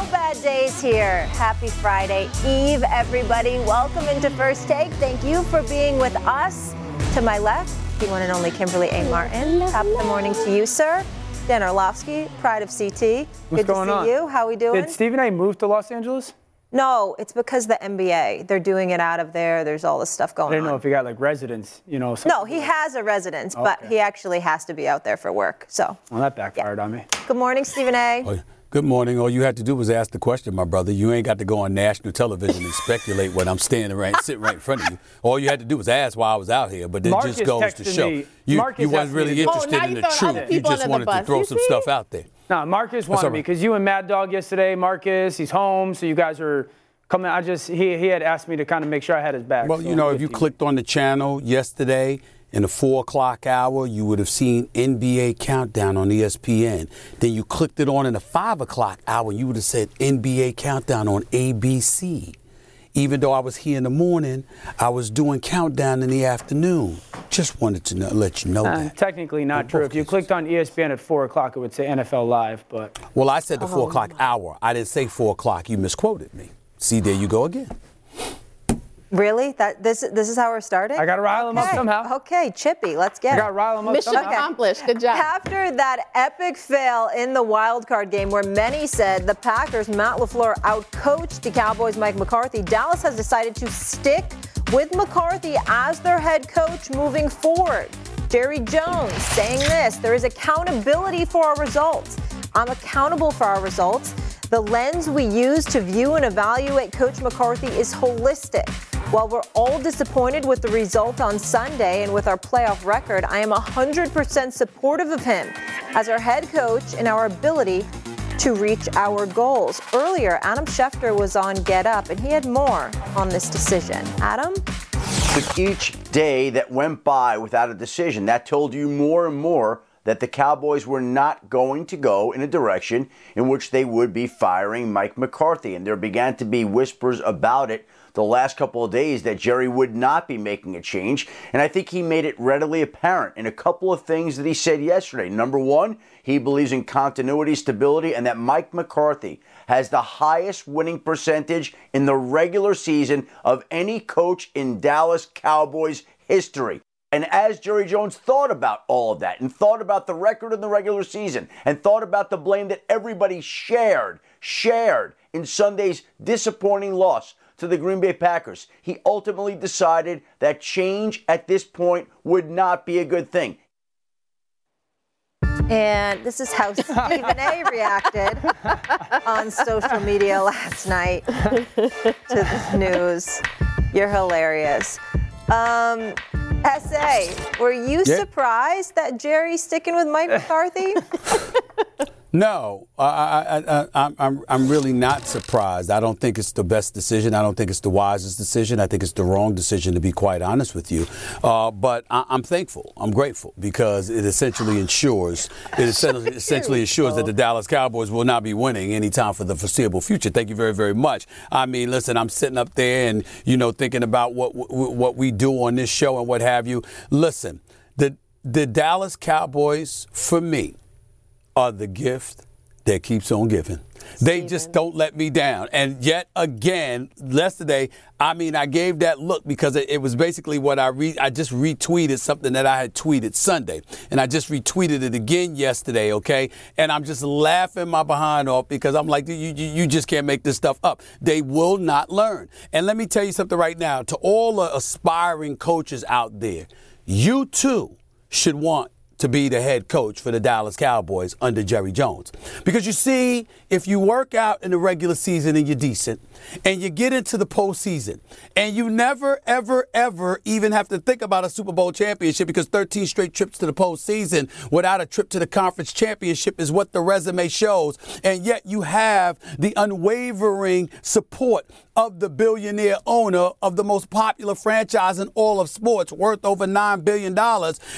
No bad days here. Happy Friday Eve, everybody. Welcome into First Take. Thank you for being with us. To my left, the one and only Kimberley A. Martin. Top of the morning to you, sir. Dan Orlovsky, pride of CT. What's Good going to see on? you. How are we doing? Did Stephen A. move to Los Angeles? no, it's because the NBA. They're doing it out of there. There's all this stuff going on. I going didn't know on. if he got like residence, you know. No, he like- has a residence, but Okay. he actually has to be out there for work. So, Well, that backfired on me. good morning, Stephen A. Oh, Good morning. All you had to do was ask the question, my brother. You ain't got to go on national television and speculate when I'm standing right, sitting right in front of you. All you had to do was ask why I was out here. But it Marcus just goes to show me- you, Marcus you wasn't really interested Oh, in the truth. You just wanted to throw You some see? stuff out there. No, Marcus wanted right. me because you and Mad Dog yesterday. Marcus, he's home, so you guys are coming. I just he he had asked me to kind of make sure I had his back. Well, so you know, if you clicked on the channel yesterday in the four o'clock hour, you would have seen NBA Countdown on ESPN. Then you clicked it on in the five o'clock hour, and you would have said NBA Countdown on ABC. Even though I was here in the morning, I was doing Countdown in the afternoon. Just wanted to know, let you know Uh, that. technically not In true. If you clicked on ESPN at four o'clock, it would say NFL Live. But Well, I said the four Oh. o'clock hour. I didn't say four o'clock. You misquoted me. See, there you go again. Really? That this this is how we're starting? I got to rile him up somehow. Okay, Chippy, let's get I it. got to rile him up Mission somehow. accomplished. Good job. After that epic fail in the wild card game where many said the Packers, Matt LaFleur, outcoached the Cowboys, Mike McCarthy, Dallas has decided to stick with McCarthy as their head coach moving forward. Jerry Jones saying this there is accountability for our results. I'm accountable for our results. The lens we use to view and evaluate Coach McCarthy is holistic. While we're all disappointed with the result on Sunday and with our playoff record, I am 100% supportive of him as our head coach and our ability to reach our goals. Earlier, Adam Schefter was on Get Up and he had more on this decision. Adam? With each day that went by without a decision, that told you more and more that the Cowboys were not going to go in a direction in which they would be firing Mike McCarthy. And there began to be whispers about it the last couple of days that Jerry would not be making a change. And I think he made it readily apparent in a couple of things that he said yesterday. Number one, he believes in continuity, stability, and that Mike McCarthy has the highest winning percentage in the regular season of any coach in Dallas Cowboys history. And as Jerry Jones thought about all of that and thought about the record in the regular season and thought about the blame that everybody shared, shared in Sunday's disappointing loss to the Green Bay Packers, he ultimately decided that change at this point would not be a good thing. And this is how Stephen A reacted on social media last night to the news. You're hilarious. Um, SA, were you Yeah. surprised that Jerry's sticking with Mike McCarthy? No, I, I, I, I'm, I'm, I'm really not surprised. I don't think it's the best decision. I don't think it's the wisest decision. I think it's the wrong decision, to be quite honest with you. Uh, but I, I'm thankful. I'm grateful because it essentially ensures it essentially, essentially ensures that the Dallas Cowboys will not be winning anytime for the foreseeable future. Thank you very, very much. I mean, listen, I'm sitting up there and you know thinking about what what we do on this show and what have you. Listen, the the Dallas Cowboys for me are the gift that keeps on giving. They just don't let me down. And yet again, yesterday, I mean, I gave that look because it, it was basically what I re- I just retweeted something that I had tweeted Sunday, and I just retweeted it again yesterday. Okay, and I'm just laughing my behind off because I'm like, you, you, you just can't make this stuff up. They will not learn. And let me tell you something right now to all the aspiring coaches out there, you too should want to be the head coach for the Dallas Cowboys under Jerry Jones. Because you see, if you work out in the regular season and you're decent, and you get into the postseason, and you never, ever, ever even have to think about a Super Bowl championship because 13 straight trips to the postseason without a trip to the conference championship is what the resume shows. And yet you have the unwavering support of the billionaire owner of the most popular franchise in all of sports, worth over $9 billion.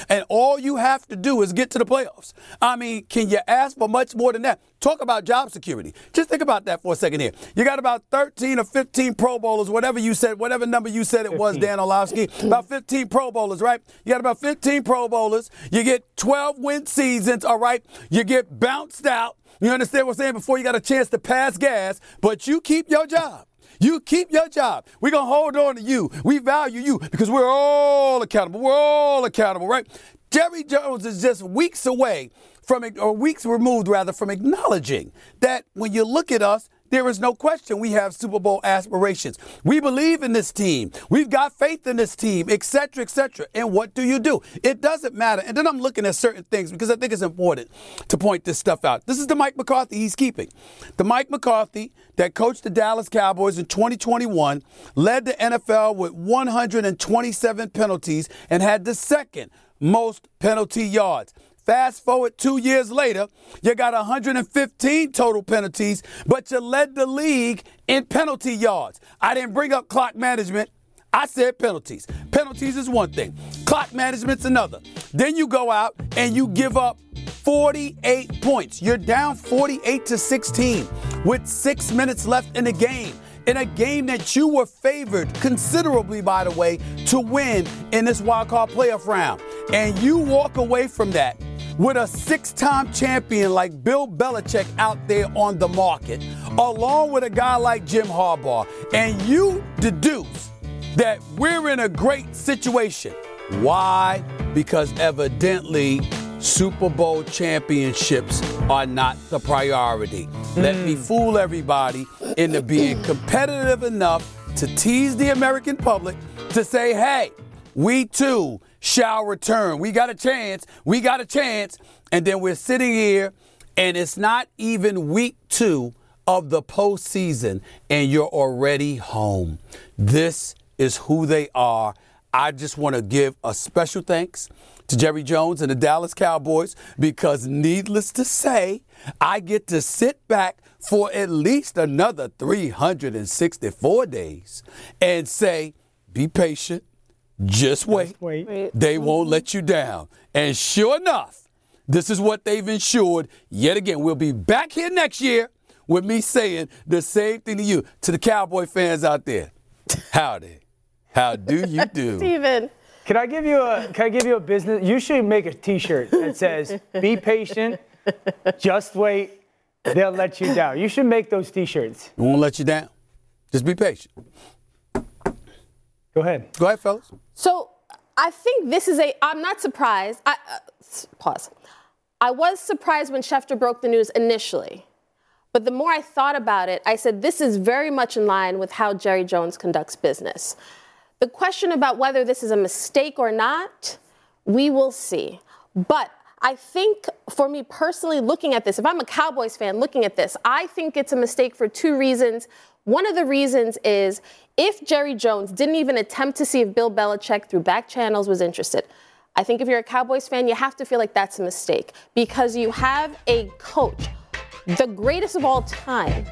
And all you have to do is get to the playoffs. I mean, can you ask for much more than that? Talk about job security. Just think about that for a second here. You got about 13 or 15 Pro Bowlers, whatever you said, whatever number you said it 15. was, Dan Orlovsky. about 15 Pro Bowlers, right? You got about 15 Pro Bowlers. You get 12 win seasons, all right? You get bounced out. You understand what I'm saying? Before you got a chance to pass gas, but you keep your job. You keep your job. We're going to hold on to you. We value you because we're all accountable. We're all accountable, right? Jerry Jones is just weeks away from, or weeks removed rather, from acknowledging that when you look at us, there is no question we have Super Bowl aspirations. We believe in this team. We've got faith in this team, etc., etc. And what do you do? It doesn't matter. And then I'm looking at certain things because I think it's important to point this stuff out. This is the Mike McCarthy he's keeping. The Mike McCarthy that coached the Dallas Cowboys in 2021 led the NFL with 127 penalties and had the second most penalty yards. Fast forward two years later, you got 115 total penalties, but you led the league in penalty yards. I didn't bring up clock management. I said penalties. Penalties is one thing, clock management's another. Then you go out and you give up 48 points. You're down 48 to 16 with six minutes left in the game. In a game that you were favored considerably, by the way, to win in this wild card playoff round. And you walk away from that with a six time champion like Bill Belichick out there on the market, along with a guy like Jim Harbaugh, and you deduce that we're in a great situation. Why? Because evidently, Super Bowl championships are not the priority. Mm. Let me hmm. fool everybody into being competitive enough to tease the American public to say, hey, we too shall return. We got a chance. We got a chance. And then we're sitting here, and it's not even week two of the postseason, and you're already home. This is who they are. I just want to give a special thanks to Jerry Jones and the Dallas Cowboys because, needless to say, I get to sit back for at least another 364 days and say, be patient, just wait. Just wait. They mm-hmm. won't let you down. And sure enough, this is what they've ensured. Yet again, we'll be back here next year with me saying the same thing to you, to the Cowboy fans out there. Howdy. How do you do? Steven. Can I give you a can I give you a business? You should make a t-shirt that says be patient, just wait, they'll let you down. You should make those t-shirts. We won't let you down. Just be patient. Go ahead. Go ahead, fellas. So I think this is a. I'm not surprised. I, uh, pause. I was surprised when Schefter broke the news initially. But the more I thought about it, I said this is very much in line with how Jerry Jones conducts business. The question about whether this is a mistake or not, we will see. But I think for me personally, looking at this, if I'm a Cowboys fan looking at this, I think it's a mistake for two reasons. One of the reasons is if Jerry Jones didn't even attempt to see if Bill Belichick through back channels was interested, I think if you're a Cowboys fan, you have to feel like that's a mistake because you have a coach, the greatest of all time,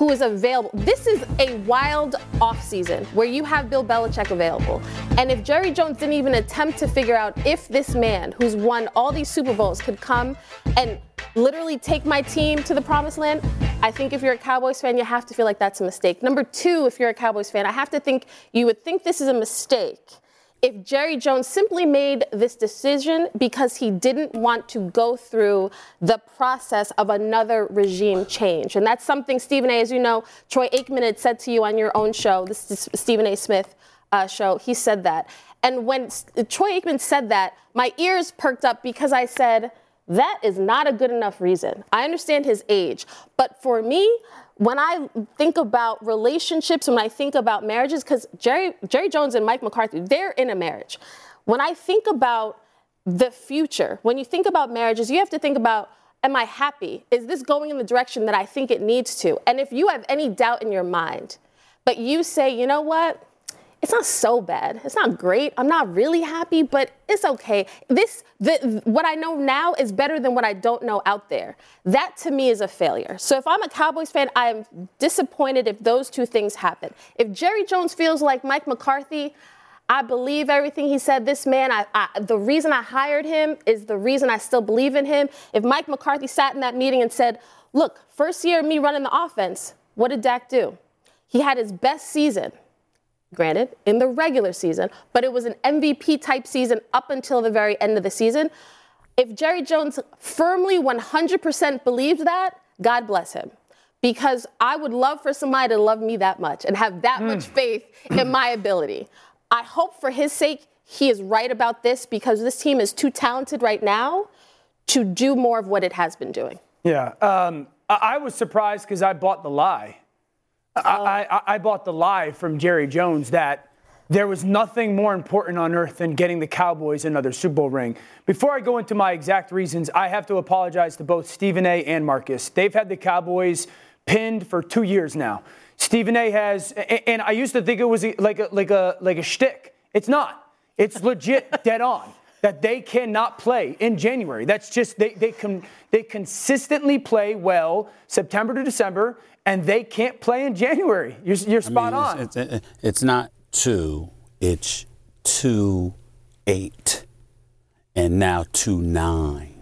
who is available. This is a wild offseason where you have Bill Belichick available. And if Jerry Jones didn't even attempt to figure out if this man who's won all these Super Bowls could come and literally take my team to the promised land, I think if you're a Cowboys fan, you have to feel like that's a mistake. Number two, if you're a Cowboys fan, I have to think you would think this is a mistake if Jerry Jones simply made this decision because he didn't want to go through the process of another regime change. And that's something, Stephen A., as you know, Troy Aikman had said to you on your own show, this is Stephen A. Smith uh, show, he said that. And when Troy Aikman said that, my ears perked up because I said, that is not a good enough reason. I understand his age, but for me, when I think about relationships, when I think about marriages, because Jerry, Jerry Jones and Mike McCarthy, they're in a marriage. When I think about the future. When you think about marriages, you have to think about am I happy? Is this going in the direction that I think it needs to? And if you have any doubt in your mind, but you say, you know what? It's not so bad. It's not great. I'm not really happy, but it's okay. This, the, what I know now is better than what I don't know out there. That to me is a failure. So if I'm a Cowboys fan, I'm disappointed if those two things happen. If Jerry Jones feels like Mike McCarthy, I believe everything he said. This man, I, I, the reason I hired him is the reason I still believe in him. If Mike McCarthy sat in that meeting and said, look, first year me running the offense, what did Dak do? He had his best season, granted, in the regular season, but it was an MVP type season up until the very end of the season. If Jerry Jones firmly 100% believed that, God bless him because I would love for somebody to love me that much and have that mm. much faith in my ability. I hope for his sake he is right about this because this team is too talented right now to do more of what it has been doing. Yeah. Um, I, I, was surprised because I bought the lie. Oh. I, I, I bought the lie from Jerry Jones that there was nothing more important on earth than getting the Cowboys another Super Bowl ring. Before I go into my exact reasons, I have to apologize to both Stephen A. and Marcus. They've had the Cowboys pinned for two years now. Stephen A. has, and I used to think it was like a like a like a shtick. It's not. It's legit, dead on. That they cannot play in January. That's just they they can they consistently play well September to December, and they can't play in January. You're, you're spot I mean, it's, on. It's, it's not two. It's two eight, and now two nine.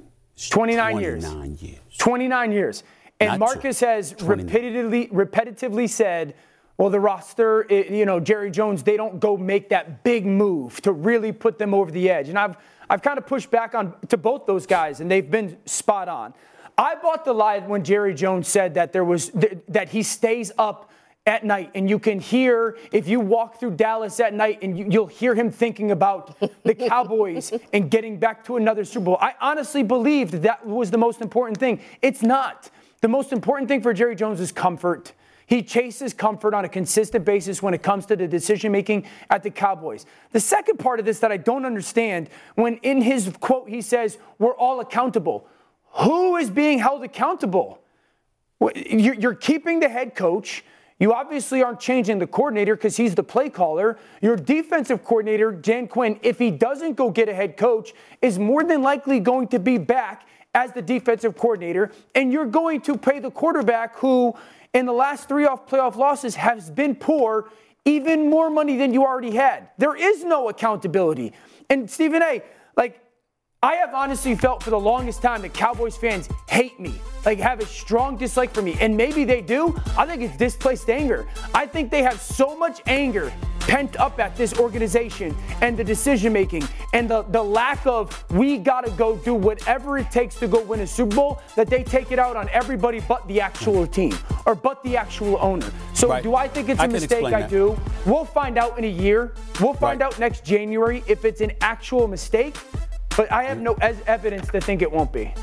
29, 29 years. years. 29 years. And Not Marcus true. has repetitively, repetitively said, well, the roster, it, you know, Jerry Jones, they don't go make that big move to really put them over the edge. And I've, I've kind of pushed back on to both those guys, and they've been spot on. I bought the lie when Jerry Jones said that there was that he stays up at night, and you can hear if you walk through Dallas at night, and you, will hear him thinking about the Cowboys and getting back to another Super Bowl. I honestly believed that was the most important thing. It's not. The most important thing for Jerry Jones is comfort. He chases comfort on a consistent basis when it comes to the decision making at the Cowboys. The second part of this that I don't understand when in his quote he says, We're all accountable. Who is being held accountable? You're keeping the head coach. You obviously aren't changing the coordinator because he's the play caller. Your defensive coordinator, Dan Quinn, if he doesn't go get a head coach, is more than likely going to be back as the defensive coordinator, and you're going to pay the quarterback who, in the last three off playoff losses, has been poor, even more money than you already had. There is no accountability. And Stephen A., like, I have honestly felt for the longest time that Cowboys fans hate me, like have a strong dislike for me. And maybe they do. I think it's displaced anger. I think they have so much anger pent up at this organization and the decision making and the, the lack of we got to go do whatever it takes to go win a Super Bowl that they take it out on everybody but the actual team or but the actual owner. So right. do I think it's a I mistake? I do. We'll find out in a year. We'll find right. out next January if it's an actual mistake. But I have no evidence to think it won't be.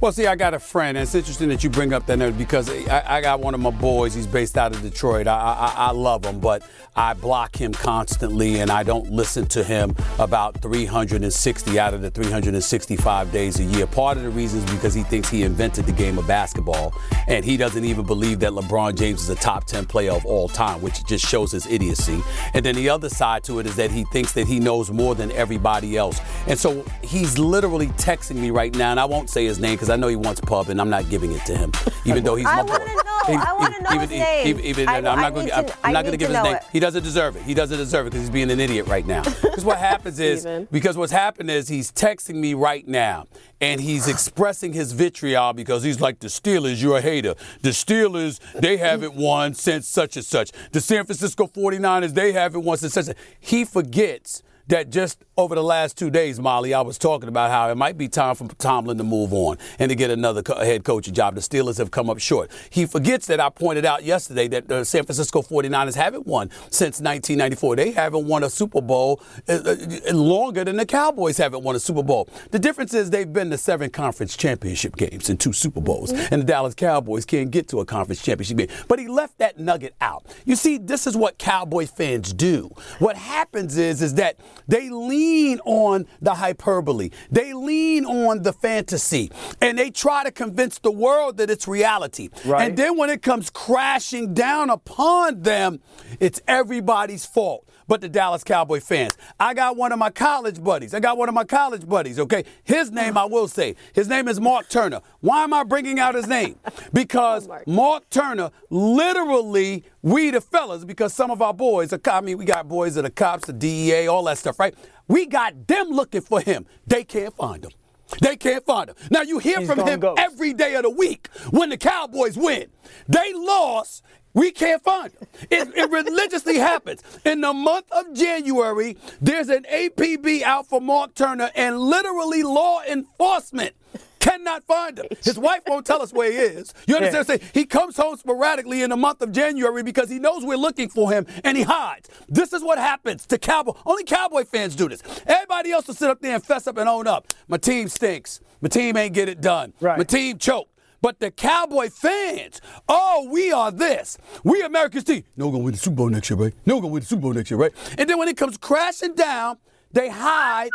Well, see, I got a friend, and it's interesting that you bring up that note because I, I, got one of my boys. He's based out of Detroit. I, I, I, love him, but I block him constantly, and I don't listen to him about 360 out of the 365 days a year. Part of the reason is because he thinks he invented the game of basketball, and he doesn't even believe that LeBron James is a top 10 player of all time, which just shows his idiocy. And then the other side to it is that he thinks that he knows more than everybody else. And so he's literally texting me right now, and I won't say his name because I know he wants pub, and I'm not giving it to him, even though he's my I want to know. I want to know even, his name. Even, even, I, I'm not going to give his name. It. He doesn't deserve it. He doesn't deserve it because he's being an idiot right now. Because what happens is, because what's happened is he's texting me right now, and he's expressing his vitriol because he's like, the Steelers, you're a hater. The Steelers, they haven't won since such and such. The San Francisco 49ers, they haven't won since such and such. He forgets that just over the last two days, Molly, I was talking about how it might be time for Tomlin to move on and to get another co- head coaching job. The Steelers have come up short. He forgets that I pointed out yesterday that the San Francisco 49ers haven't won since 1994. They haven't won a Super Bowl uh, uh, longer than the Cowboys haven't won a Super Bowl. The difference is they've been to seven conference championship games and two Super Bowls, mm-hmm. and the Dallas Cowboys can't get to a conference championship game. But he left that nugget out. You see, this is what Cowboy fans do. What happens is, is that they lean on the hyperbole, they lean on the fantasy, and they try to convince the world that it's reality. Right. And then when it comes crashing down upon them, it's everybody's fault but the Dallas Cowboy fans. I got one of my college buddies. I got one of my college buddies, okay? His name I will say. His name is Mark Turner. Why am I bringing out his name? Because Mark. Mark Turner literally, we the fellas, because some of our boys, are, I mean, we got boys that are cops, the DEA, all that stuff, right? We got them looking for him. They can't find him. They can't find him. Now you hear He's from him ghost. every day of the week when the Cowboys win. They lost we can't find them. It, it religiously happens. In the month of January, there's an APB out for Mark Turner, and literally law enforcement cannot find him. His wife won't tell us where he is. You understand? Yeah. He comes home sporadically in the month of January because he knows we're looking for him and he hides. This is what happens to Cowboy. Only Cowboy fans do this. Everybody else will sit up there and fess up and own up. My team stinks. My team ain't get it done. Right. My team choked. But the Cowboy fans, oh, we are this. We America's team. No, we're going to win the Super Bowl next year, right? No, we're going to win the Super Bowl next year, right? And then when it comes crashing down, they hide.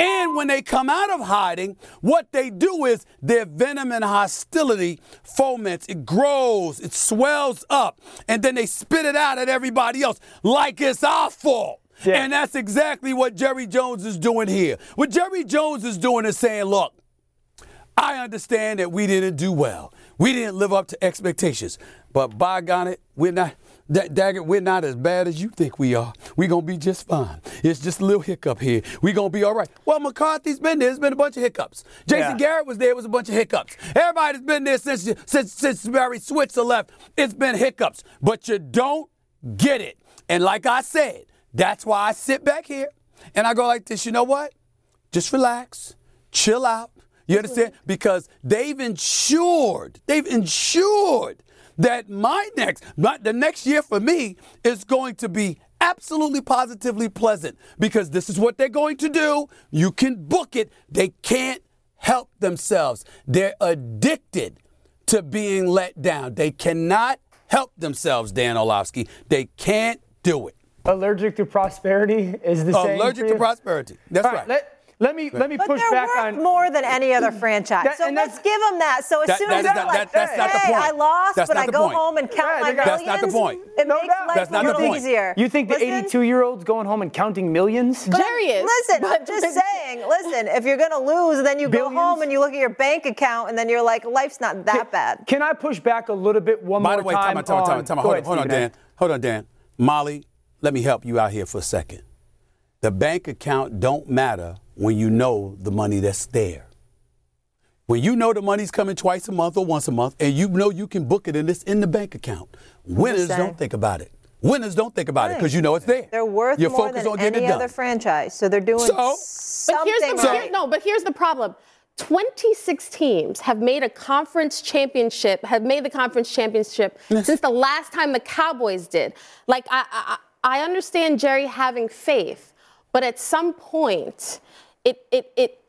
And when they come out of hiding, what they do is their venom and hostility foments, it grows, it swells up, and then they spit it out at everybody else like it's our fault. Yeah. And that's exactly what Jerry Jones is doing here. What Jerry Jones is doing is saying, look, I understand that we didn't do well. We didn't live up to expectations. But by God, it, we're not. That Daggett, we're not as bad as you think we are. We're gonna be just fine. It's just a little hiccup here. We're gonna be all right. Well, McCarthy's been there. There's been a bunch of hiccups. Jason yeah. Garrett was there. It was a bunch of hiccups. Everybody's been there since since since Barry Switzer left. It's been hiccups, but you don't get it. And like I said, that's why I sit back here and I go like this. You know what? Just relax, chill out. You understand? Because they've ensured, they've ensured that my next, my, the next year for me is going to be absolutely positively pleasant because this is what they're going to do. You can book it. They can't help themselves. They're addicted to being let down. They cannot help themselves, Dan Orlovsky. They can't do it. Allergic to prosperity is the same. Allergic to prosperity. That's right. right. Let, let me let me but push back on more than any other franchise. That, so let's give them that. So as that, soon as they're like, that, hey, I lost, that's but I go point. home and count right, my millions. That's not the point. It no makes doubt. life that's not a little easier. You think listen, the 82 year old's going home and counting millions? Jerry is. Listen, I'm just saying. Listen, if you're gonna lose, then you Billions? go home and you look at your bank account, and then you're like, life's not that can, bad. Can I push back a little bit one By more time? By the way, time out, time out, Hold on, hold on, Dan. Hold on, Dan. Molly, let me help you out here for a second. The bank account don't matter when you know the money that's there. When you know the money's coming twice a month or once a month, and you know you can book it and it's in the bank account, winners don't think about it. Winners don't think about right. it because you know it's there. They're worth You're more than any other franchise, so they're doing so, something. But here's the, right. here, no, but here's the problem. 26 teams have made a conference championship, have made the conference championship since the last time the Cowboys did. Like I, I, I understand Jerry having faith, but at some point, it, it, it,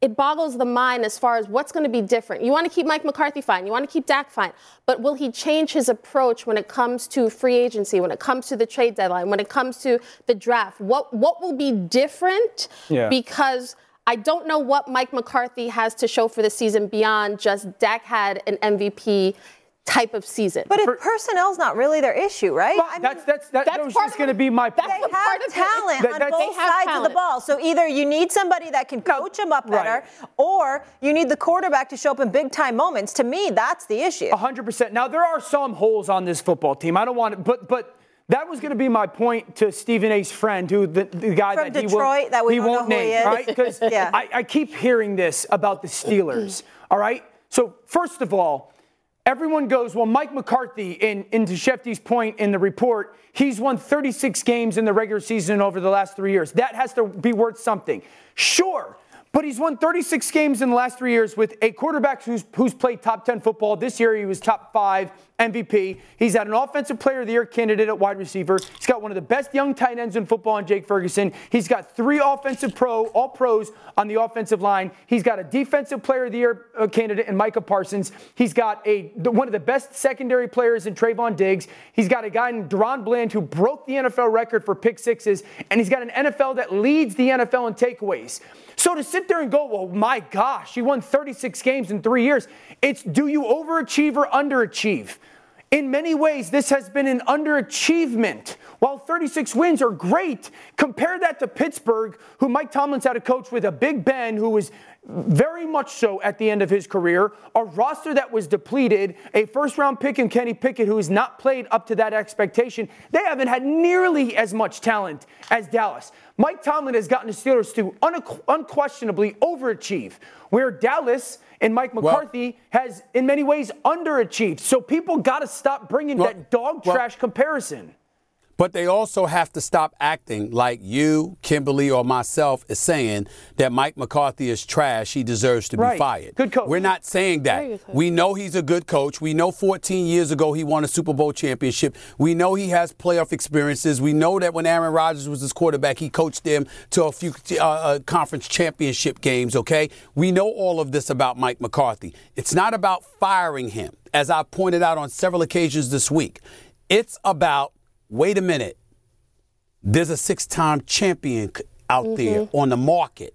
it boggles the mind as far as what's going to be different. You want to keep Mike McCarthy fine, you want to keep Dak fine, but will he change his approach when it comes to free agency, when it comes to the trade deadline, when it comes to the draft? What what will be different? Yeah. Because I don't know what Mike McCarthy has to show for the season beyond just Dak had an MVP type of season. But For, personnel's not really their issue, right? Well, I mean, that's that's that, that's just going to be my. They have talent that, on both sides talent. of the ball. So either you need somebody that can coach them up better, right. or you need the quarterback to show up in big time moments. To me, that's the issue. hundred percent. Now there are some holes on this football team. I don't want to, but but. That was going to be my point to Stephen A's friend, who the, the guy From that Detroit, he won't, that we he won't name, right? Because yeah. I, I keep hearing this about the Steelers. all right. So first of all, everyone goes, well, Mike McCarthy, in, into Shefty's point in the report, he's won 36 games in the regular season over the last three years. That has to be worth something. Sure, But he's won 36 games in the last three years with a quarterback who's, who's played top 10 football. This year he was top five MVP. He's had an offensive player of the year candidate at wide receiver. He's got one of the best young tight ends in football in Jake Ferguson. He's got three offensive pro, all pros on the offensive line. He's got a defensive player of the year uh, candidate in Micah Parsons. He's got a one of the best secondary players in Trevon Diggs. He's got a guy in DaRon Bland who broke the NFL record for pick sixes, and he's got an NFL that leads the NFL in takeaways. So to sit there and go, well, my gosh, he won 36 games in three years, it's do you overachieve or underachieve? In many ways, this has been an underachievement. While 36 wins are great, compare that to Pittsburgh, who Mike Tomlin's had a coach with a Big Ben who was very much so at the end of his career, a roster that was depleted, a first round pick in Kenny Pickett who has not played up to that expectation. They haven't had nearly as much talent as Dallas. Mike Tomlin has gotten the Steelers to un- unquestionably overachieve, where Dallas and Mike McCarthy well, has, in many ways, underachieved. So people got to stop bringing well, that dog trash well, comparison. But they also have to stop acting like you, Kimberley, or myself is saying that Mike McCarthy is trash. He deserves to right. be fired. Good coach. We're not saying that. We know he's a good coach. We know 14 years ago he won a Super Bowl championship. We know he has playoff experiences. We know that when Aaron Rodgers was his quarterback, he coached them to a few uh, uh, conference championship games, okay? We know all of this about Mike McCarthy. It's not about firing him, as I pointed out on several occasions this week. It's about wait a minute, there's a six time champion out mm-hmm. there on the market.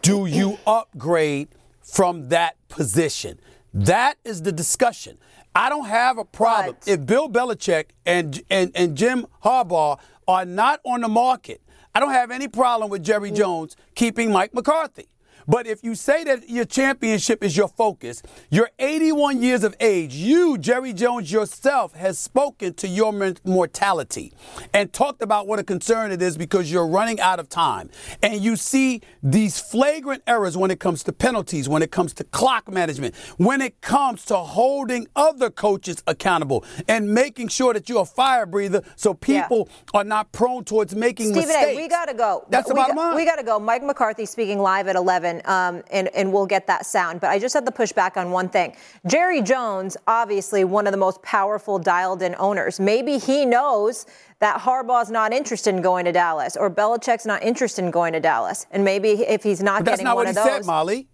Do you upgrade from that position? That is the discussion. I don't have a problem if Bill Belichick and, and, and Jim Harbaugh are not on the market. I don't have any problem with Jerry mm. Jones keeping Mike McCarthy. But if you say that your championship is your focus, you're 81 years of age. You, Jerry Jones yourself, has spoken to your mortality and talked about what a concern it is because you're running out of time. And you see these flagrant errors when it comes to penalties, when it comes to clock management, when it comes to holding other coaches accountable and making sure that you're a fire breather so people yeah. are not prone towards making Stephen mistakes. A, we got to go. That's we the bottom line. We got to go. Mike McCarthy speaking live at 11 um, and, and we'll get that sound. But I just had to push back on one thing. Jerry Jones, obviously one of the most powerful dialed in owners. Maybe he knows that Harbaugh's not interested in going to Dallas or Belichick's not interested in going to Dallas. And maybe if he's not but getting not one of those. That's not what he said, Molly.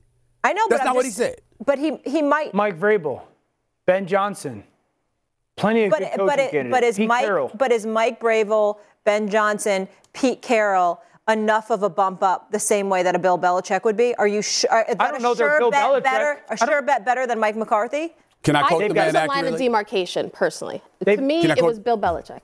I know, That's but not just, what he said. But he, he might. Mike Vrabel, Ben Johnson. Plenty of but, good coaching but, candidates. But is Pete Mike, Carroll. but is Mike Vrabel, Ben Johnson, Pete Carroll enough of a bump up the same way that a Bill Belichick would be? Are you sure? Is I don't know. Sure Bill bet Belichick. better, a sure bet better than Mike McCarthy? Can I quote I the think man there's a line of accurately? demarcation, personally. They- to me, Can it quote- was Bill Belichick.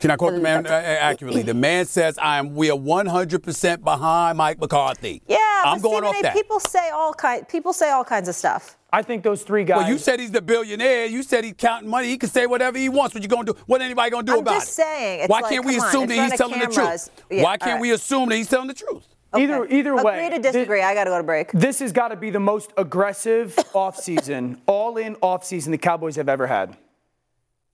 Can I quote the man uh, accurately? The man says, "I am. We are 100 percent behind Mike McCarthy." Yeah, I'm but going Stephen off A, that. People say all kind. People say all kinds of stuff. I think those three guys. Well, you said he's the billionaire. You said he's counting money. He can say whatever he wants. What you gonna do? What anybody gonna do I'm about it? I'm just saying, it's Why like, can't we come on, assume that he's of telling the truth? Yeah, Why can't right. we assume that he's telling the truth? either Okay. either way. Agree to disagree. I got to go to break. This has got to be the most aggressive offseason, all-in offseason the Cowboys have ever had.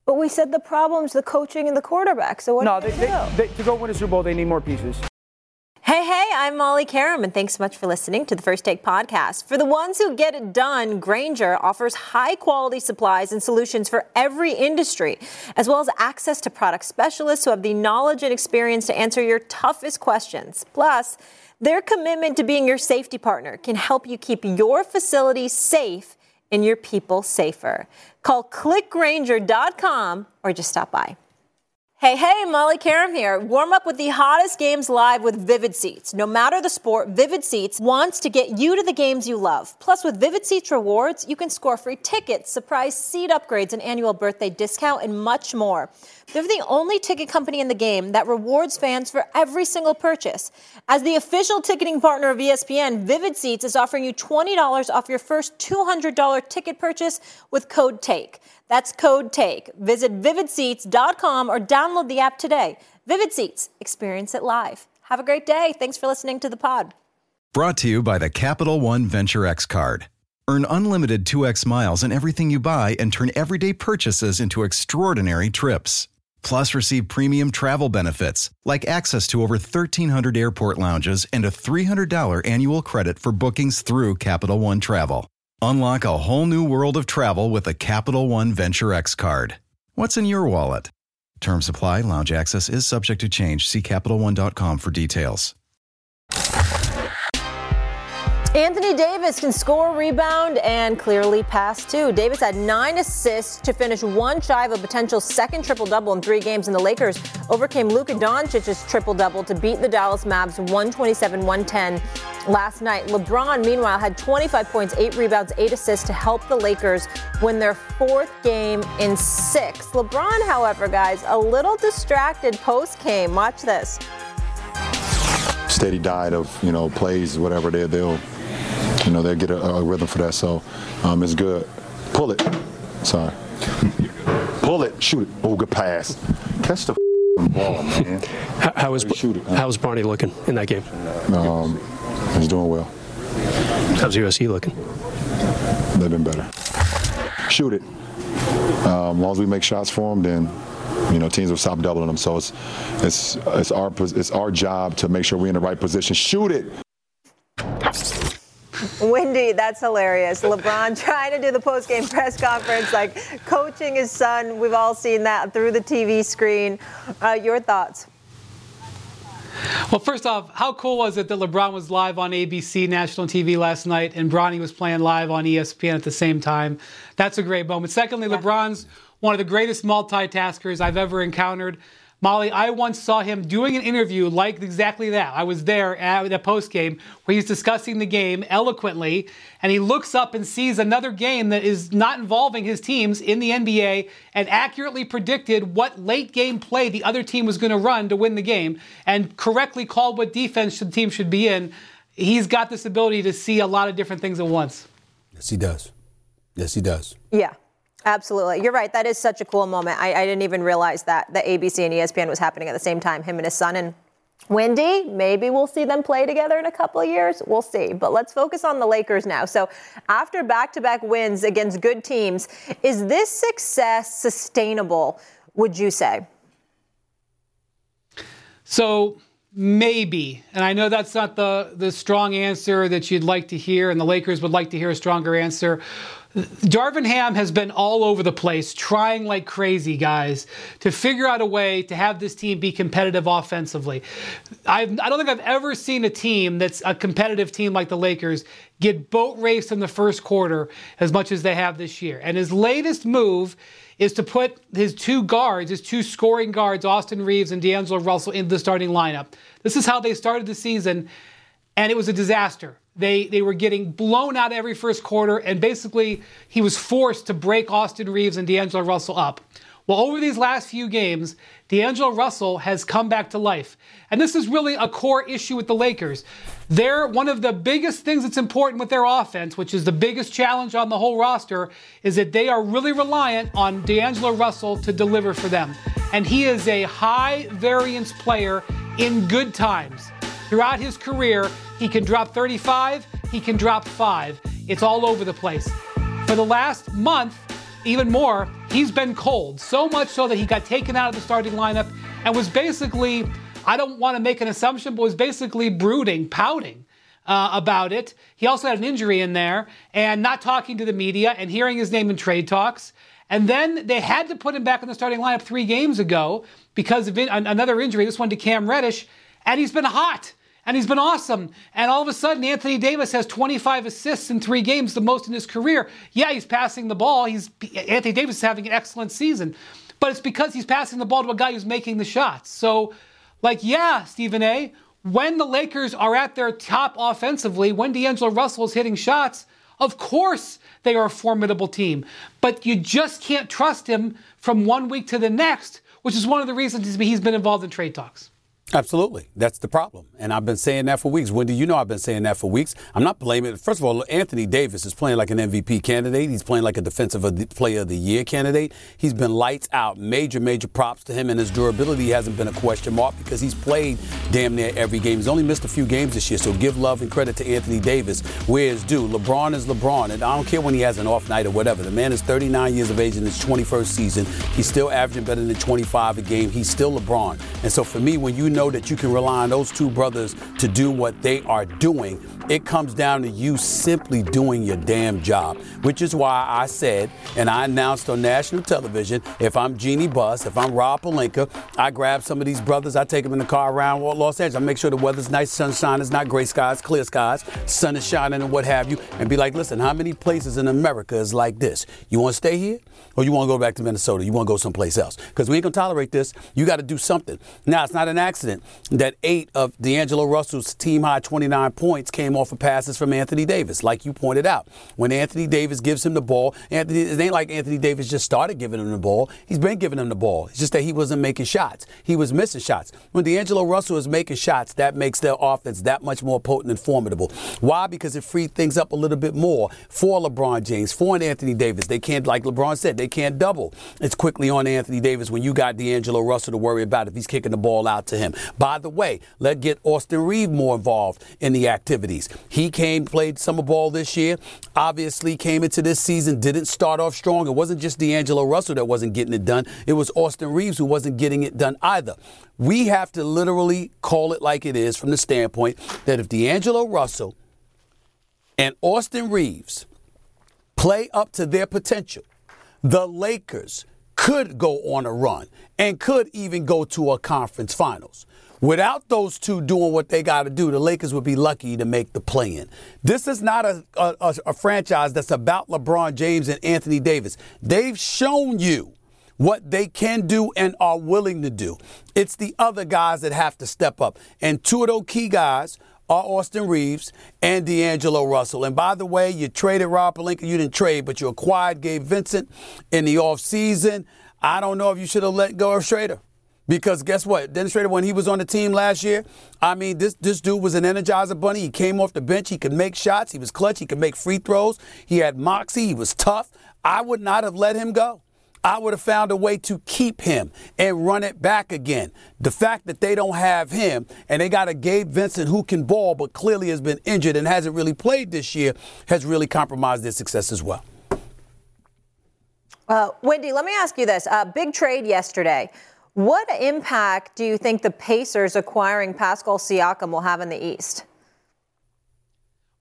But we said the problem's the coaching and the quarterback. So what No, do they, you they, do? they, to go win a Super Bowl, they need more pieces. Hey, hey, I'm Molly Qerim, and thanks so much for listening to the First Take podcast. For the ones who get it done, Grainger offers high quality supplies and solutions for every industry, as well as access to product specialists who have the knowledge and experience to answer your toughest questions. Plus, their commitment to being your safety partner can help you keep your facility safe and your people safer. Call clickgrainger.com or just stop by. Hey, hey, Molly Qerim here. Warm up with the hottest games live with Vivid Seats. No matter the sport, Vivid Seats wants to get you to the games you love. Plus, with Vivid Seats rewards, you can score free tickets, surprise seat upgrades, an annual birthday discount, and much more. They're the only ticket company in the game that rewards fans for every single purchase. As the official ticketing partner of ESPN, Vivid Seats is offering you $20 off your first $200 ticket purchase with code TAKE. That's code TAKE. Visit vividseats.com or download the app today. Vivid Seats, experience it live. Have a great day. Thanks for listening to the pod. Brought to you by the Capital One Venture X card. Earn unlimited 2x miles on everything you buy and turn everyday purchases into extraordinary trips. Plus, receive premium travel benefits like access to over 1,300 airport lounges and a $300 annual credit for bookings through Capital One Travel. Unlock a whole new world of travel with a Capital One Venture X card. What's in your wallet? Term supply, lounge access is subject to change. See CapitalOne.com for details. Anthony Davis can score, rebound, and clearly pass too. Davis had nine assists to finish one shy of a potential second triple double in three games, and the Lakers overcame Luka Doncic's triple double to beat the Dallas Mavs 127 110 last night. LeBron, meanwhile, had 25 points, eight rebounds, eight assists to help the Lakers win their fourth game in six. LeBron, however, guys, a little distracted post game. Watch this. Steady diet of you know plays, whatever they they'll you know, they'll get a, a rhythm for that. So um, it's good. Pull it. Sorry. Pull it. Shoot it. Oh, good pass. Catch the ball, man. How, how was shoot it, how was Bronny looking in that game? Um, he's doing well. How's USC looking? They've been better. Shoot it. Um, as long as we make shots for them, then you know teams will stop doubling them. So it's it's it's our it's our job to make sure we're in the right position. Shoot it. Windy, that's hilarious. LeBron trying to do the post-game press conference, like coaching his son. We've all seen that through the TV screen. Uh, your thoughts? Well, first off, how cool was it that LeBron was live on ABC national TV last night and Bronny was playing live on ESPN at the same time? That's a great moment. Secondly, yeah. LeBron's one of the greatest multitaskers I've ever encountered. Molly, I once saw him doing an interview like exactly that. I was there at the post game where he's discussing the game eloquently, and he looks up and sees another game that is not involving his teams in the NBA and accurately predicted what late game play the other team was going to run to win the game and correctly called what defense the team should be in. He's got this ability to see a lot of different things at once. Yes, he does. Yes, he does. Yeah. Absolutely. You're right. That is such a cool moment. I, I, didn't even realize that the ABC and ESPN was happening at the same time, him and his son. And Windy, maybe we'll see them play together in a couple of years. We'll see. But let's focus on the Lakers now. So, after back to back wins against good teams, is this success sustainable, would you say? So, maybe. And I know that's not the, the strong answer that you'd like to hear, and the Lakers would like to hear a stronger answer. Darvin Ham has been all over the place, trying like crazy, guys, to figure out a way to have this team be competitive offensively. I've, I do not think I've ever seen a team that's a competitive team like the Lakers get boat raced in the first quarter as much as they have this year. And his latest move is to put his two guards, his two scoring guards, Austin Reaves and D'Angelo Russell, in the starting lineup. This is how they started the season, and it was a disaster. They, they were getting blown out every first quarter, and basically he was forced to break Austin Reaves and D'Angelo Russell up. Well, over these last few games, D'Angelo Russell has come back to life. And this is really a core issue with the Lakers. They're one of the biggest things that's important with their offense, which is the biggest challenge on the whole roster, is that they are really reliant on D'Angelo Russell to deliver for them. And he is a high variance player in good times. Throughout his career, he can drop 35, he can drop 5. It's all over the place. For the last month, even more, he's been cold. So much so that he got taken out of the starting lineup and was basically, I don't want to make an assumption, but was basically brooding, pouting. Uh, about it. He also had an injury in there and not talking to the media and hearing his name in trade talks. And then they had to put him back in the starting lineup three games ago because of another injury, this one to Cam Reddish, and he's been hot and he's been awesome. And all of a sudden, Anthony Davis has 25 assists in three games, the most in his career. Yeah, he's passing the ball. He's Anthony Davis is having an excellent season, but it's because he's passing the ball to a guy who's making the shots. So, like, yeah, Stephen A. When the Lakers are at their top offensively, when D'Angelo Russell is hitting shots, of course they are a formidable team. But you just can't trust him from one week to the next, which is one of the reasons he's been involved in trade talks. Absolutely. That's the problem. And I've been saying that for weeks. Windy, you know I've been saying that for weeks. I'm not blaming it. First of all, Anthony Davis is playing like an MVP candidate. He's playing like a defensive player of the year candidate. He's been lights out. Major, major props to him. And his durability hasn't been a question mark because he's played damn near every game. He's only missed a few games this year. So give love and credit to Anthony Davis where it's due. LeBron is LeBron. And I don't care when he has an off night or whatever. The man is 39 years of age in his 21st season. He's still averaging better than 25 a game. He's still LeBron. And so for me, when you know that you can rely on those two brothers to do what they are doing. It comes down to you simply doing your damn job, which is why I said and I announced on national television if I'm Jeanie Buss, if I'm Rob Pelinka, I grab some of these brothers, I take them in the car around Los Angeles. I make sure the weather's nice, sunshine is not gray skies, clear skies, sun is shining and what have you, and be like, listen, how many places in America is like this? You want to stay here? Or you want to go back to Minnesota? You want to go someplace else? Because we ain't going to tolerate this. You got to do something. Now, it's not an accident that eight of D'Angelo Russell's team high 29 points came off of passes from Anthony Davis, like you pointed out. When Anthony Davis gives him the ball, Anthony, it ain't like Anthony Davis just started giving him the ball. He's been giving him the ball. It's just that he wasn't making shots. He was missing shots. When D'Angelo Russell is making shots, that makes their offense that much more potent and formidable. Why? Because it freed things up a little bit more for LeBron James, for Anthony Davis. They can't, like LeBron said, they can't double. It's quickly on Anthony Davis when you got D'Angelo Russell to worry about if he's kicking the ball out to him. By the way, let's get Austin Reeve more involved in the He came, played summer ball this year, obviously came into this season, didn't start off strong. It wasn't just D'Angelo Russell that wasn't getting it done, it was Austin Reaves who wasn't getting it done either. We have to literally call it like it is from the standpoint that if D'Angelo Russell and Austin Reaves play up to their potential, the Lakers could go on a run and could even go to a conference finals. Without those two doing what they got to do, the Lakers would be lucky to make the play in. This is not a, a, a, franchise that's about LeBron James and Anthony Davis. They've shown you what they can do and are willing to do. It's the other guys that have to step up. And two of those key guys are Austin Reaves and D'Angelo Russell. And by the way, you traded Rob Pelinka. You didn't trade, but you acquired Gabe Vincent in the offseason. I don't know if you should have let go of Schroeder. Because guess what? Dennis Schroeder, when he was on the team last year, I mean, this, this dude was an energizer bunny. He came off the bench. He could make shots. He was clutch. He could make free throws. He had moxie. He was tough. I would not have let him go. I would have found a way to keep him and run it back again. The fact that they don't have him and they got a Gabe Vincent who can ball but clearly has been injured and hasn't really played this year has really compromised their success as well. Uh, Windy, let me ask you this. Uh, big trade yesterday. What impact do you think the Pacers acquiring Pascal Siakam will have in the East?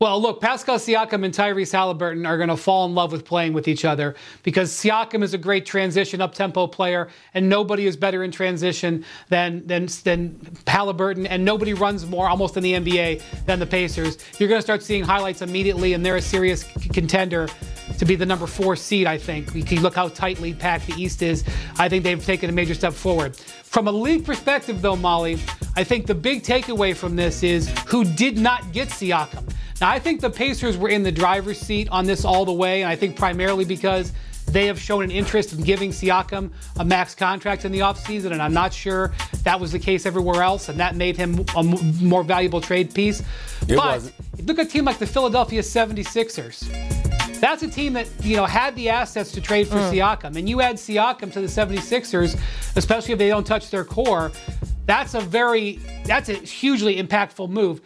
Well, look, Pascal Siakam and Tyrese Halliburton are going to fall in love with playing with each other because Siakam is a great transition up tempo player, and nobody is better in transition than, than, than Halliburton, and nobody runs more almost in the NBA than the Pacers. You're going to start seeing highlights immediately, and they're a serious contender to be the number four seed, I think. You look how tightly packed the East is. I think they've taken a major step forward. From a league perspective, though, Molly, I think the big takeaway from this is who did not get Siakam. Now, I think the Pacers were in the driver's seat on this all the way, and I think primarily because they have shown an interest in giving Siakam a max contract in the offseason, and I'm not sure that was the case everywhere else, and that made him a more valuable trade piece. It but wasn't. look at a team like the Philadelphia 76ers. That's a team that, you know, had the assets to trade for mm. Siakam. And you add Siakam to the 76ers, especially if they don't touch their core, that's a very that's a hugely impactful move.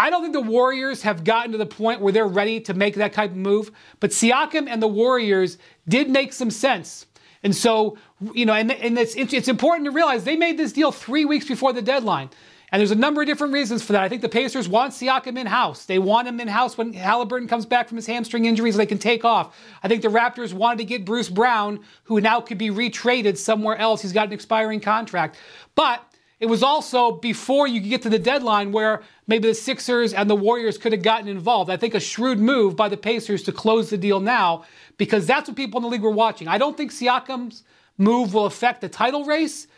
I don't think the Warriors have gotten to the point where they're ready to make that type of move, but Siakam and the Warriors did make some sense. And so, you know, and, and it's, it's important to realize they made this deal three weeks before the deadline. And there's a number of different reasons for that. I think the Pacers want Siakam in house. They want him in house when Halliburton comes back from his hamstring injury so they can take off. I think the Raptors wanted to get Bruce Brown, who now could be retraded somewhere else. He's got an expiring contract. But it was also before you get to the deadline where maybe the Sixers and the Warriors could have gotten involved. I think a shrewd move by the Pacers to close the deal now because that's what people in the league were watching. I don't think Siakam's move will affect the title race,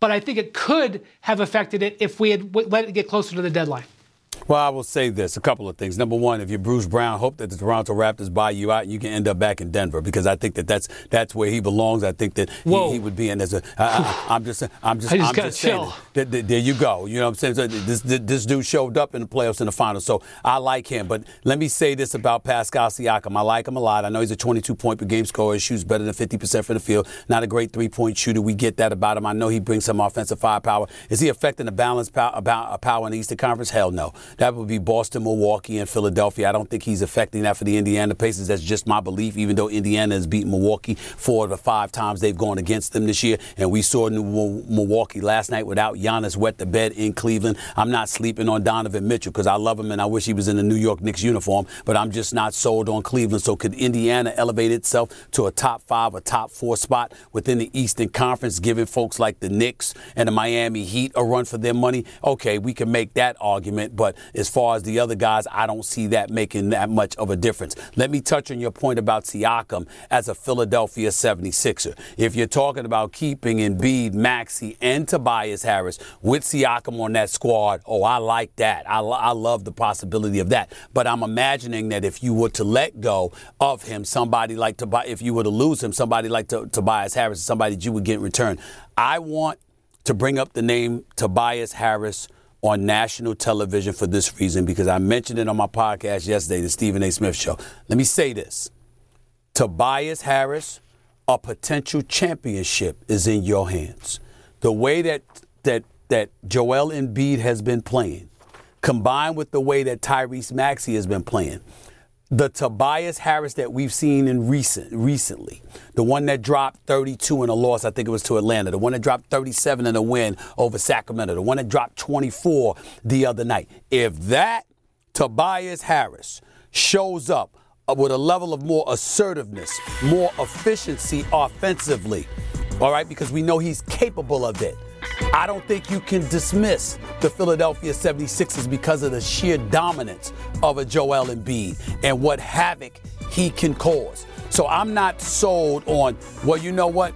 but I think it could have affected it if we had let it get closer to the deadline. Well, I will say this: a couple of things. Number one, if you're Bruce Brown, hope that the Toronto Raptors buy you out and you can end up back in Denver because I think that that's that's where he belongs. I think that he, he, would be in as a. I'm just, I'm just, I just I'm just saying. That, that, there you go. You know what I'm saying? So this, this dude showed up in the playoffs in the finals, so I like him. But let me say this about Pascal Siakam: I like him a lot. I know he's a 22 point per game scorer. He shoots better than 50 percent from the field. Not a great three point shooter. We get that about him. I know he brings some offensive firepower. Is he affecting the balance power, uh, power in the Eastern Conference? Hell no. That would be Boston, Milwaukee, and Philadelphia. I don't think he's affecting that for the Indiana Pacers. That's just my belief, even though Indiana has beaten Milwaukee four of the five times they've gone against them this year. And we saw Milwaukee last night without Giannis wet the bed in Cleveland. I'm not sleeping on Donovan Mitchell because I love him and I wish he was in the New York Knicks uniform, but I'm just not sold on Cleveland. So could Indiana elevate itself to a top five, a top four spot within the Eastern Conference, giving folks like the Knicks and the Miami Heat a run for their money? Okay, we can make that argument, but as far as the other guys, I don't see that making that much of a difference. Let me touch on your point about Siakam as a Philadelphia 76er. If you're talking about keeping Embiid, Maxey, and Tobias Harris with Siakam on that squad, oh, I like that. I, I love the possibility of that. But I'm imagining that if you were to let go of him, somebody like Tobias, if you were to lose him, somebody like to, Tobias Harris, somebody that you would get in return. I want to bring up the name Tobias Harris on national television for this reason because I mentioned it on my podcast yesterday, the Stephen A. Smith Show. Let me say this Tobias Harris, a potential championship is in your hands. The way that, that, that Joel Embiid has been playing, combined with the way that Tyrese Maxey has been playing, the Tobias Harris that we've seen in recent recently, the one that dropped 32 in a loss, I think it was to Atlanta, the one that dropped 37 in a win over Sacramento, the one that dropped 24 the other night. If that Tobias Harris shows up uh, with a level of more assertiveness, more efficiency offensively, all right, because we know he's capable of it. I don't think you can dismiss the Philadelphia 76ers because of the sheer dominance of a Joel Embiid and what havoc he can cause. So I'm not sold on, well, you know what?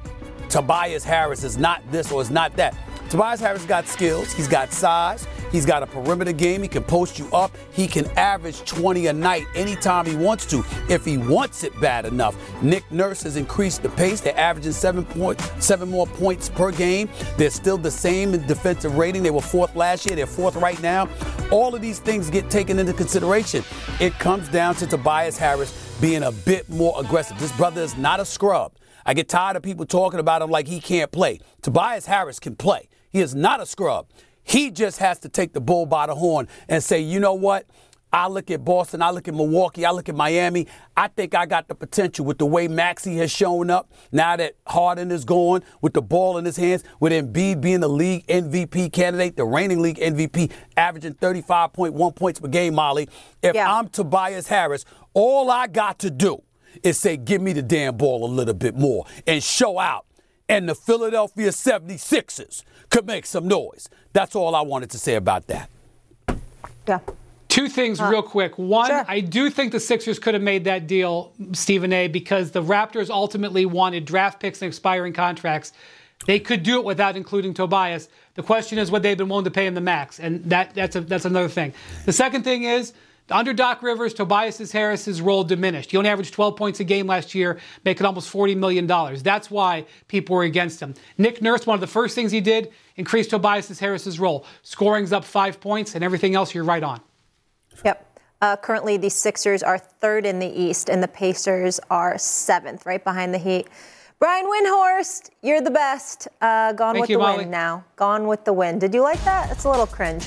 Tobias Harris is not this or is not that. Tobias Harris got skills, he's got size, He's got a perimeter game. He can post you up. He can average 20 a night anytime he wants to, if he wants it bad enough. Nick Nurse has increased the pace. They're averaging seven point seven more points per game. They're still the same in defensive rating. They were fourth last year. They're fourth right now. All of these things get taken into consideration. It comes down to Tobias Harris being a bit more aggressive. This brother is not a scrub. I get tired of people talking about him like he can't play. Tobias Harris can play. He is not a scrub. He just has to take the bull by the horn and say, you know what? I look at Boston, I look at Milwaukee, I look at Miami. I think I got the potential with the way Maxey has shown up. Now that Harden is gone with the ball in his hands, with Embiid being the league MVP candidate, the reigning league MVP, averaging 35.1 points per game, Molly. If yeah. I'm Tobias Harris, all I got to do is say, give me the damn ball a little bit more and show out. And the Philadelphia 76ers could make some noise. That's all I wanted to say about that. Yeah. Two things, uh, real quick. One, sure. I do think the Sixers could have made that deal, Stephen A., because the Raptors ultimately wanted draft picks and expiring contracts. They could do it without including Tobias. The question is, would they have been willing to pay him the max? And that, that's, a, that's another thing. The second thing is, under Doc Rivers, Tobias Harris's role diminished. He only averaged 12 points a game last year, making almost $40 million. That's why people were against him. Nick Nurse, one of the first things he did, increased Tobias Harris's role. Scoring's up five points, and everything else you're right on. Yep. Uh, currently, the Sixers are third in the East, and the Pacers are seventh, right behind the Heat. Brian Windhorst, you're the best. Uh, gone Thank with you, the Molly. win now. Gone with the wind. Did you like that? It's a little cringe.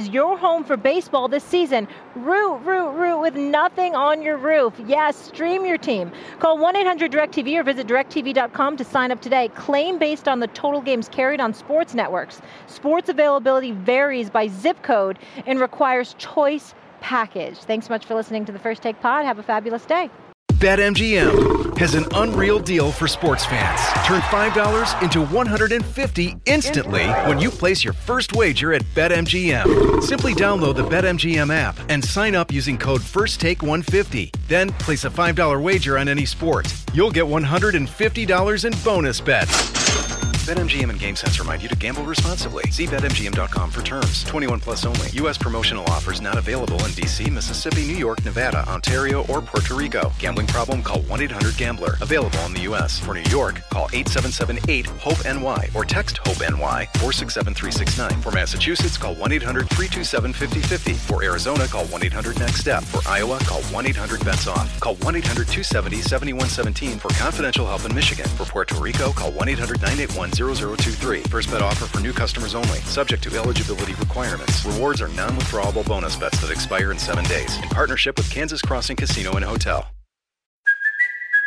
is your home for baseball this season. Root, root, root with nothing on your roof. Yes, stream your team. Call 1 800 DirecTV or visit directv.com to sign up today. Claim based on the total games carried on sports networks. Sports availability varies by zip code and requires choice package. Thanks so much for listening to the First Take Pod. Have a fabulous day. BetMGM has an unreal deal for sports fans. Turn $5 into 150 instantly when you place your first wager at BetMGM. Simply download the BetMGM app and sign up using code FIRSTTAKE150. Then place a $5 wager on any sport. You'll get $150 in bonus bets. BetMGM and GameSense remind you to gamble responsibly. See BetMGM.com for terms. 21 plus only. U.S. promotional offers not available in D.C., Mississippi, New York, Nevada, Ontario, or Puerto Rico. Gambling problem? Call 1-800-GAMBLER. Available in the U.S. For New York, call 877-8-HOPE-NY or text HOPE-NY 467-369. For Massachusetts, call 1-800-327-5050. For Arizona, call 1-800-NEXT-STEP. For Iowa, call 1-800-BETS-OFF. Call 1-800-270-7117 for confidential help in Michigan. For Puerto Rico, call 1-800-981 0023. First bet offer for new customers only, subject to eligibility requirements. Rewards are non withdrawable bonus bets that expire in seven days. In partnership with Kansas Crossing Casino and Hotel.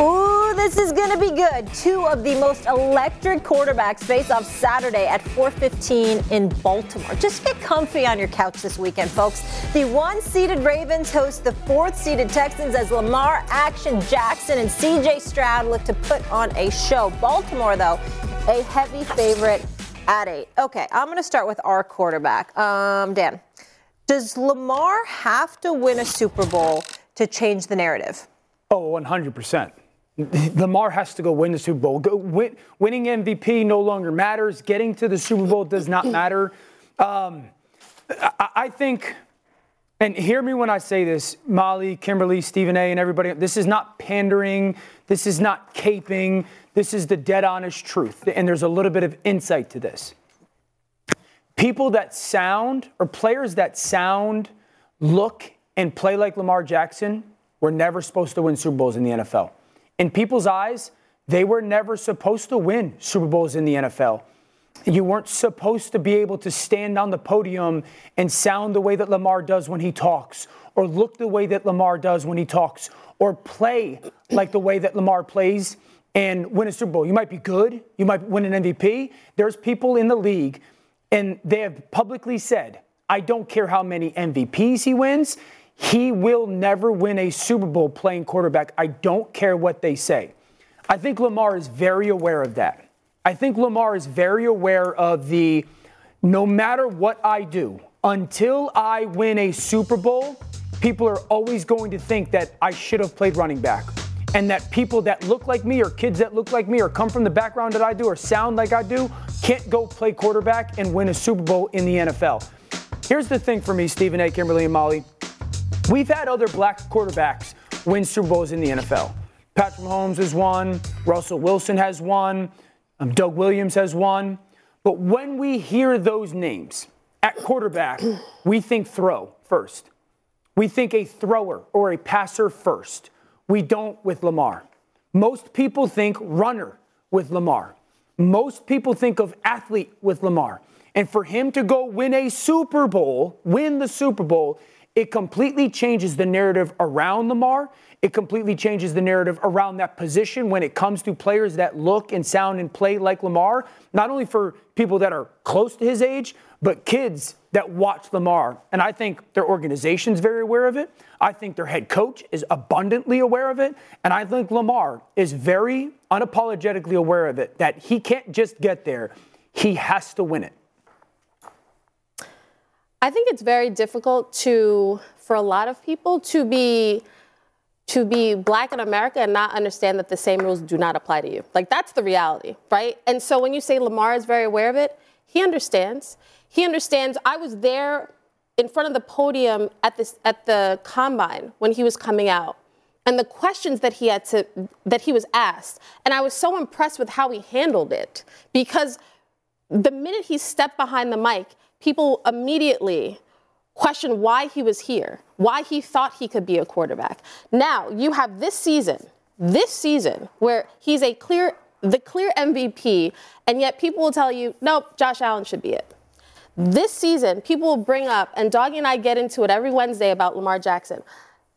Ooh, this is going to be good. Two of the most electric quarterbacks face off Saturday at 4:15 in Baltimore. Just get comfy on your couch this weekend, folks. The one-seeded Ravens host the fourth-seeded Texans as Lamar Action Jackson and CJ Stroud look to put on a show. Baltimore, though, a heavy favorite at eight. Okay, I'm going to start with our quarterback, um, Dan. Does Lamar have to win a Super Bowl to change the narrative? Oh, 100 percent. Lamar has to go win the Super Bowl. Go, win, winning MVP no longer matters. Getting to the Super Bowl does not matter. Um, I, I, think, and hear me when I say this, Molly, Kimberley, Stephen A., and everybody. This is not pandering. This is not caping. This is the dead honest truth. And there's a little bit of insight to this. People that sound, or players that sound, look, and play like Lamar Jackson were never supposed to win Super Bowls in the NFL in people's eyes, they were never supposed to win Super Bowls in the NFL. You weren't supposed to be able to stand on the podium and sound the way that Lamar does when he talks, or look the way that Lamar does when he talks, or play like the way that Lamar plays and win a Super Bowl. You might be good, you might win an MVP. There's people in the league, and they have publicly said, I don't care how many MVPs he wins. He will never win a Super Bowl playing quarterback. I don't care what they say. I think Lamar is very aware of that. I think Lamar is very aware of the no matter what I do, until I win a Super Bowl, people are always going to think that I should have played running back. And that people that look like me, or kids that look like me, or come from the background that I do, or sound like I do, can't go play quarterback and win a Super Bowl in the NFL. Here's the thing for me, Stephen A. Kimberley and Molly. We've had other black quarterbacks win Super Bowls in the NFL. Patrick Mahomes has won, Russell Wilson has won, um, Doug Williams has won. But when we hear those names at quarterback, we think throw first. We think a thrower or a passer first. We don't with Lamar. Most people think runner with Lamar. Most people think of athlete with Lamar. And for him to go win a Super Bowl, win the Super Bowl, it completely changes the narrative around Lamar. It completely changes the narrative around that position when it comes to players that look and sound and play like Lamar, not only for people that are close to his age, but kids that watch Lamar. And I think their organization's very aware of it. I think their head coach is abundantly aware of it. And I think Lamar is very unapologetically aware of it that he can't just get there, he has to win it. I think it's very difficult to, for a lot of people, to be to be black in America and not understand that the same rules do not apply to you. Like that's the reality, right? And so when you say Lamar is very aware of it, he understands. He understands. I was there in front of the podium at this at the combine when he was coming out and the questions that he had to that he was asked and i was so impressed with how he handled it because the minute he stepped behind the mic people immediately questioned why he was here why he thought he could be a quarterback now you have this season this season where he's a clear the clear mvp and yet people will tell you nope josh allen should be it this season, people will bring up, and Doggy and I get into it every Wednesday about Lamar Jackson.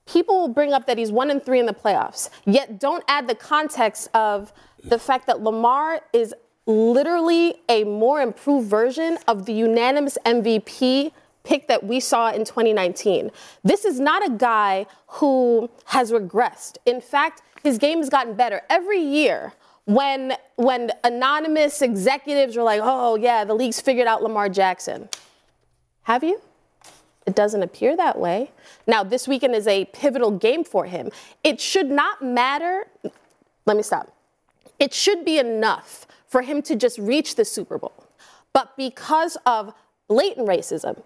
People will bring up that he's one and three in the playoffs, yet don't add the context of the fact that Lamar is literally a more improved version of the unanimous MVP pick that we saw in 2019. This is not a guy who has regressed. In fact, his game has gotten better every year when when anonymous executives were like, "Oh yeah, the league's figured out Lamar Jackson." Have you? It doesn't appear that way. Now, this weekend is a pivotal game for him. It should not matter. Let me stop. It should be enough for him to just reach the Super Bowl. But because of blatant racism,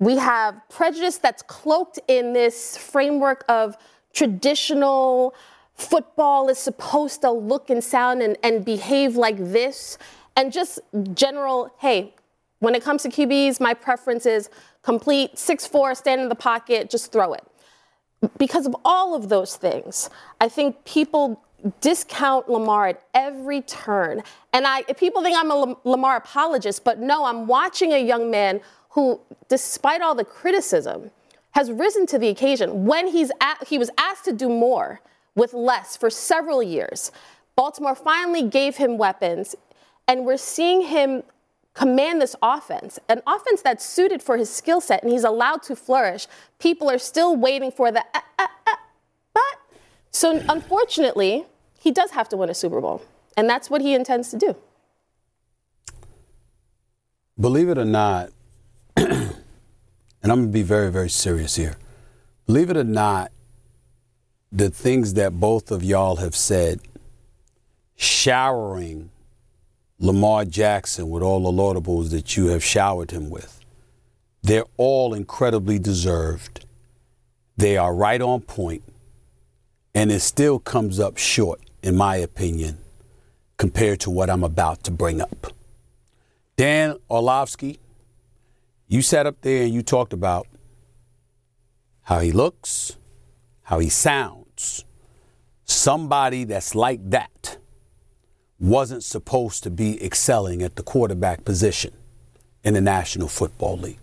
we have prejudice that's cloaked in this framework of traditional football is supposed to look and sound and, and behave like this. And just general, hey, when it comes to QBs, my preference is complete, 6'4, stand in the pocket, just throw it. Because of all of those things, I think people discount Lamar at every turn. And I, people think I'm a Lamar apologist, but no, I'm watching a young man who, despite all the criticism, has risen to the occasion. When he's at, he was asked to do more, with less for several years. Baltimore finally gave him weapons, and we're seeing him command this offense, an offense that's suited for his skill set, and he's allowed to flourish. People are still waiting for the uh, uh, uh, but. So unfortunately, he does have to win a Super Bowl, and that's what he intends to do. Believe it or not, and I'm going to be very, very serious here. Believe it or not, the things that both of y'all have said, showering Lamar Jackson with all the laudables that you have showered him with, they're all incredibly deserved. They are right on point, and it still comes up short, in my opinion, compared to what I'm about to bring up. Dan Orlovsky, you sat up there and you talked about how he looks, how he sounds somebody that's like that wasn't supposed to be excelling at the quarterback position in the National Football League.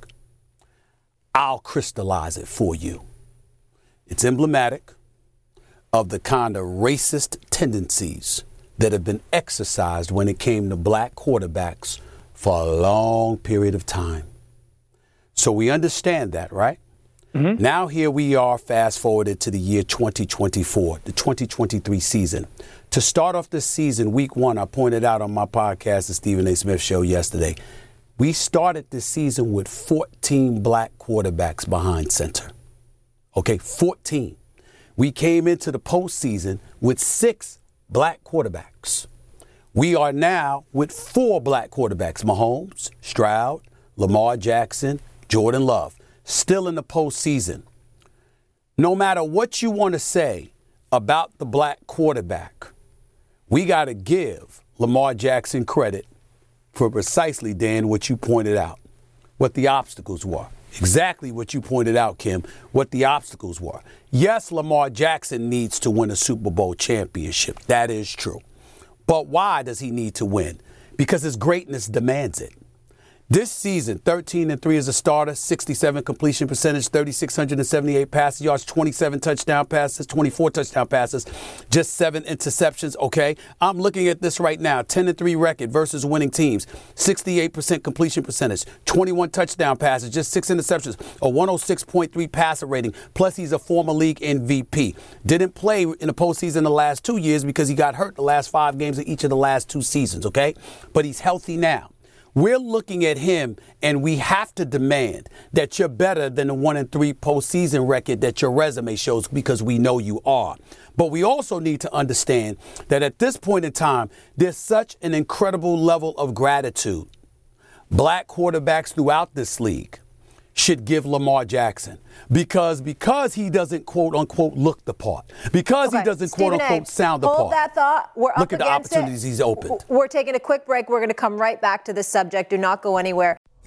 I'll crystallize it for you. It's emblematic of the kind of racist tendencies that have been exercised when it came to black quarterbacks for a long period of time. So we understand that, right? Mm-hmm. Now, here we are, fast forwarded to the year 2024, the 2023 season. To start off this season, week one, I pointed out on my podcast, the Stephen A. Smith Show, yesterday, we started this season with 14 black quarterbacks behind center. Okay, 14. We came into the postseason with six black quarterbacks. We are now with four black quarterbacks Mahomes, Stroud, Lamar Jackson, Jordan Love still in the postseason. No matter what you want to say about the black quarterback, we got to give Lamar Jackson credit for precisely, Dan, what you pointed out, what the obstacles were. Exactly what you pointed out, Kim, what the obstacles were. Yes, Lamar Jackson needs to win a Super Bowl championship. That is true. But why does he need to win? Because his greatness demands it. This season, 13 and 3 as a starter, 67 completion percentage, 3,678 passing yards, 27 touchdown passes, 24 touchdown passes, just seven interceptions. Okay. I'm looking at this right now 10 and 3 record versus winning teams, 68% completion percentage, 21 touchdown passes, just six interceptions, a 106.3 passer rating. Plus, he's a former league MVP. Didn't play in the postseason the last two years because he got hurt the last five games of each of the last two seasons. Okay. But he's healthy now. We're looking at him and we have to demand that you're better than the one and three postseason record that your resume shows because we know you are. But we also need to understand that at this point in time, there's such an incredible level of gratitude black quarterbacks throughout this league should give Lamar Jackson because because he doesn't quote unquote look the part because okay. he doesn't Stephen quote unquote a, sound the hold part. Hold that thought. We're look at the opportunities it. he's opened. We're taking a quick break. We're going to come right back to this subject. Do not go anywhere.